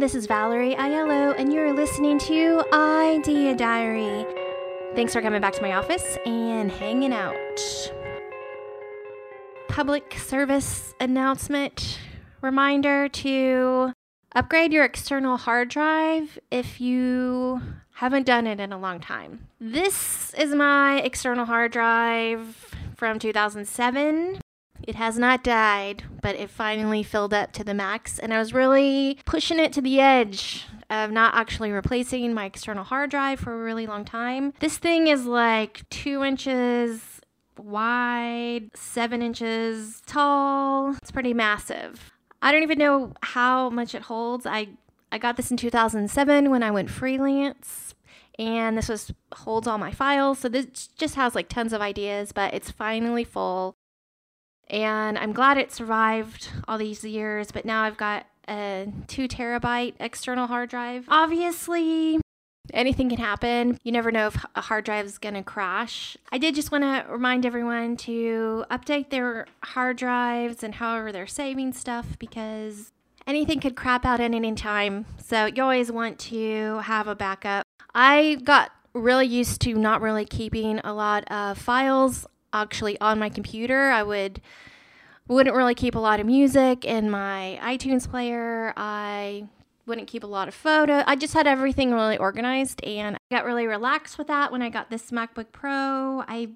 this is Valerie Aiello, and you're listening to Idea Diary. Thanks for coming back to my office and hanging out. Public service announcement reminder to upgrade your external hard drive if you haven't done it in a long time. This is my external hard drive from 2007. It has not died, but it finally filled up to the max, and I was really pushing it to the edge of not actually replacing my external hard drive for a really long time. This thing is like two inches wide, seven inches tall. It's pretty massive. I don't even know how much it holds. I I got this in 2007 when I went freelance and this was holds all my files. So this just has like tons of ideas, but it's finally full. And I'm glad it survived all these years, but now I've got a two terabyte external hard drive. Obviously, anything can happen. You never know if a hard drive is going to crash. I did just want to remind everyone to update their hard drives and however they're saving stuff because anything could crap out at any time. So you always want to have a backup. I got really used to not really keeping a lot of files actually on my computer. I would wouldn't really keep a lot of music in my iTunes player. I wouldn't keep a lot of photos. I just had everything really organized and I got really relaxed with that when I got this MacBook Pro. I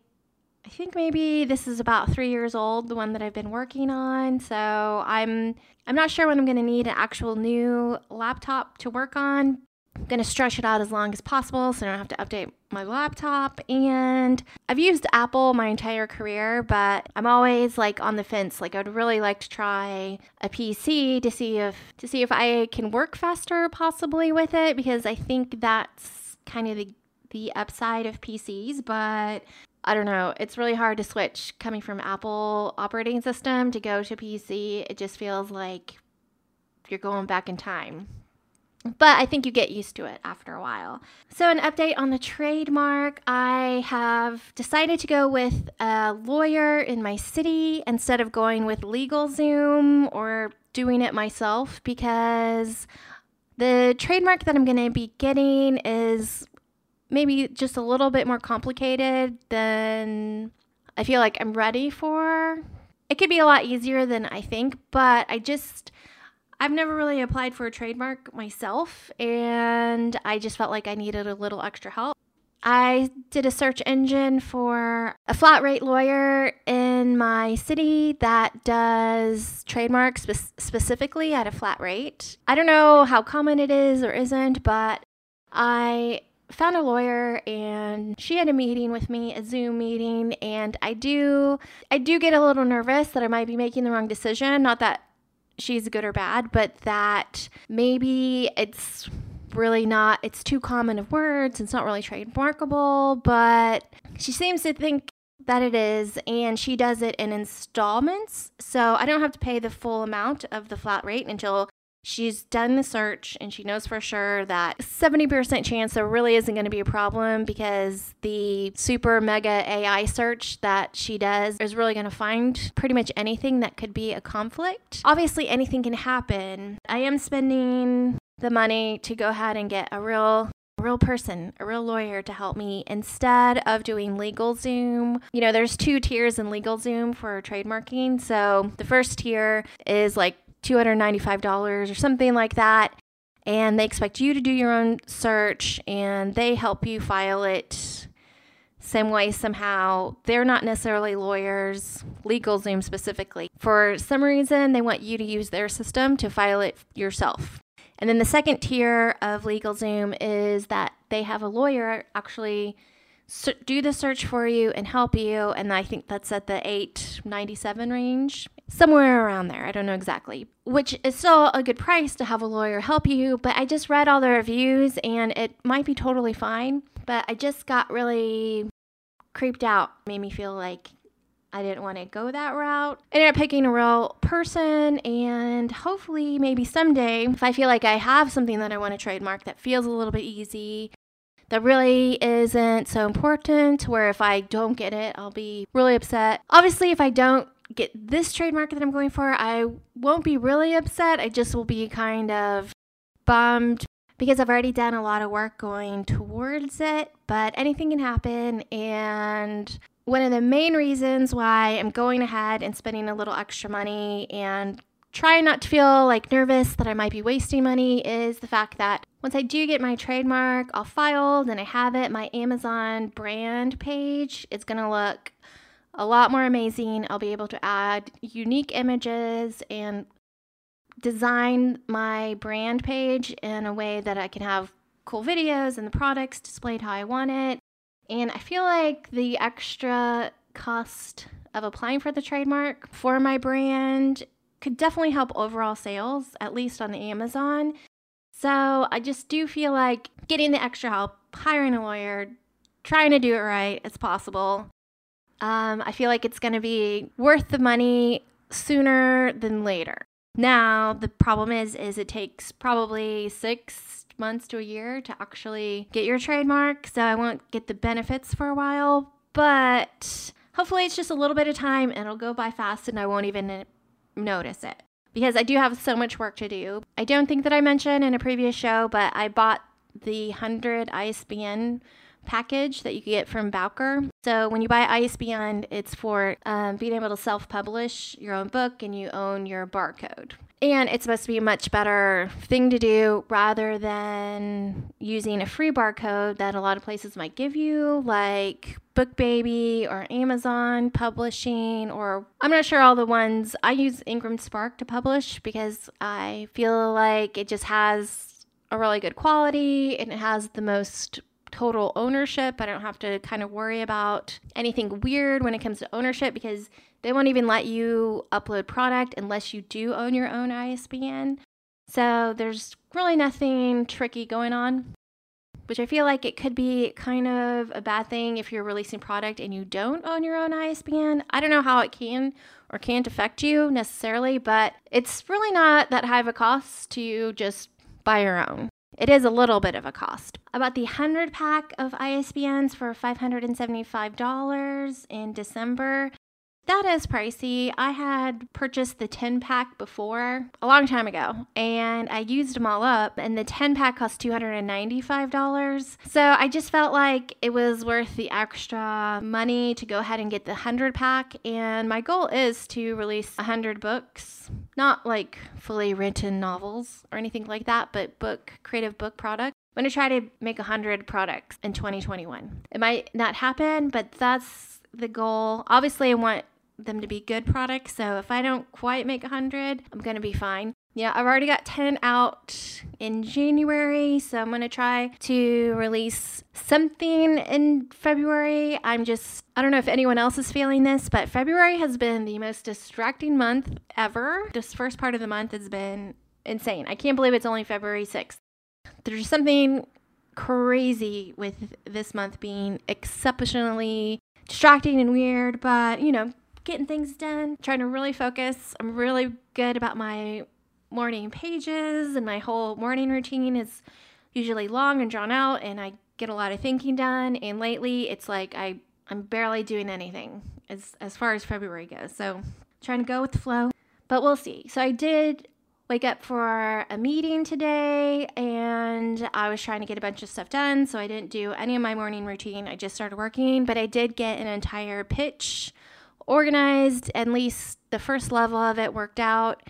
I think maybe this is about 3 years old, the one that I've been working on. So, I'm I'm not sure when I'm going to need an actual new laptop to work on, I'm going to stretch it out as long as possible so I don't have to update my laptop. And I've used Apple my entire career, but I'm always like on the fence. Like I'd really like to try a PC to see if to see if I can work faster possibly with it because I think that's kind of the the upside of PCs, but I don't know. It's really hard to switch coming from Apple operating system to go to PC. It just feels like you're going back in time but I think you get used to it after a while. So, an update on the trademark I have decided to go with a lawyer in my city instead of going with LegalZoom or doing it myself because the trademark that I'm going to be getting is maybe just a little bit more complicated than I feel like I'm ready for. It could be a lot easier than I think, but I just I've never really applied for a trademark myself, and I just felt like I needed a little extra help. I did a search engine for a flat rate lawyer in my city that does trademarks spe- specifically at a flat rate. I don't know how common it is or isn't, but I found a lawyer and she had a meeting with me, a Zoom meeting, and I do I do get a little nervous that I might be making the wrong decision, not that she's good or bad, but that maybe it's really not, it's too common of words, it's not really trademarkable, but she seems to think that it is, and she does it in installments. So I don't have to pay the full amount of the flat rate until she's done the search and she knows for sure that 70% chance there really isn't going to be a problem because the super mega AI search that she does is really going to find pretty much anything that could be a conflict. Obviously, anything can happen. I am spending the money to go ahead and get a real real person, a real lawyer to help me instead of doing LegalZoom. You know, there's two tiers in LegalZoom for trademarking. So the first tier is like $295 or something like that. And they expect you to do your own search and they help you file it same way somehow. They're not necessarily lawyers, LegalZoom specifically. For some reason, they want you to use their system to file it yourself. And then the second tier of LegalZoom is that they have a lawyer actually do the search for you and help you. And I think that's at the 897 range somewhere around there. I don't know exactly, which is still a good price to have a lawyer help you. But I just read all the reviews and it might be totally fine. But I just got really creeped out, made me feel like I didn't want to go that route. I ended up picking a real person, and hopefully, maybe someday, if I feel like I have something that I want to trademark that feels a little bit easy, that really isn't so important, where if I don't get it, I'll be really upset. Obviously, if I don't get this trademark that I'm going for, I won't be really upset. I just will be kind of bummed because I've already done a lot of work going towards it, but anything can happen. And one of the main reasons why I'm going ahead and spending a little extra money and trying not to feel like nervous that I might be wasting money is the fact that once I do get my trademark all filed and I have it, my Amazon brand page is going to look a lot more amazing. I'll be able to add unique images and design my brand page in a way that I can have cool videos and the products displayed how I want it. And I feel like the extra cost of applying for the trademark for my brand could definitely help overall sales, at least on Amazon. So I just do feel like getting the extra help, hiring a lawyer, trying to do it right as possible. Um, I feel like it's going to be worth the money sooner than later. Now the problem is, is it takes probably six months to a year to actually get your trademark. So I won't get the benefits for a while, but hopefully it's just a little bit of time and it'll go by fast and I won't even notice it because I do have so much work to do. I don't think that I mentioned in a previous show, but I bought the 100 ISBN package that you get from Bowker. So when you buy ISBN, it's for um, being able to self-publish your own book and you own your barcode. And it's supposed to be a much better thing to do rather than using a free barcode that a lot of places might give you, like BookBaby or Amazon Publishing, or I'm not sure all the ones. I use Ingram Spark to publish because I feel like it just has a really good quality and it has the most total ownership. I don't have to kind of worry about anything weird when it comes to ownership because they won't even let you upload product unless you do own your own ISBN. So there's really nothing tricky going on, which I feel like it could be kind of a bad thing if you're releasing product and you don't own your own ISBN. I don't know how it can or can't affect you necessarily, but it's really not that high of a cost to just buy your own. It is a little bit of a cost. About the 100 pack of ISBNs for $575 in December. That is pricey. I had purchased the 10 pack before a long time ago and I used them all up, and the 10 pack cost $295. So I just felt like it was worth the extra money to go ahead and get the 100 pack. And my goal is to release 100 books, not like fully written novels or anything like that, but book, creative book product. I'm to try to make 100 products in 2021. It might not happen, but that's the goal. Obviously, I want them to be good products. So if I don't quite make 100, I'm going to be fine. Yeah, I've already got 10 out in January, so I'm going to try to release something in February. I'm just, I don't know if anyone else is feeling this, but February has been the most distracting month ever. This first part of the month has been insane. I can't believe it's only February 6th. There's something crazy with this month being exceptionally distracting and weird, but you know, getting things done, trying to really focus. I'm really good about my morning pages, and my whole morning routine is usually long and drawn out, and I get a lot of thinking done. And lately, it's like I I'm barely doing anything as as far as February goes. So trying to go with the flow, but we'll see. So I did wake up for a meeting today and I was trying to get a bunch of stuff done, so I didn't do any of my morning routine. I just started working, but I did get an entire pitch organized, at least the first level of it worked out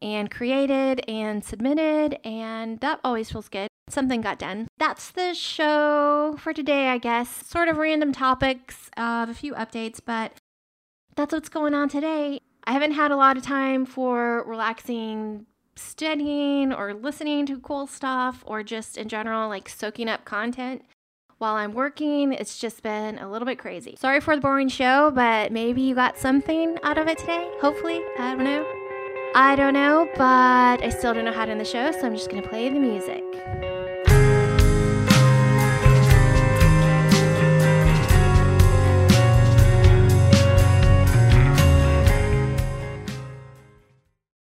and created and submitted, and that always feels good. Something got done. That's the show for today, I guess. Sort of random topics of a few updates, but that's what's going on today. I haven't had a lot of time for relaxing studying or listening to cool stuff or just in general like soaking up content while I'm working. It's just been a little bit crazy. Sorry for the boring show, but maybe you got something out of it today. Hopefully. I don't know. I don't know, but I still don't know how to end the show, so I'm just to play the music.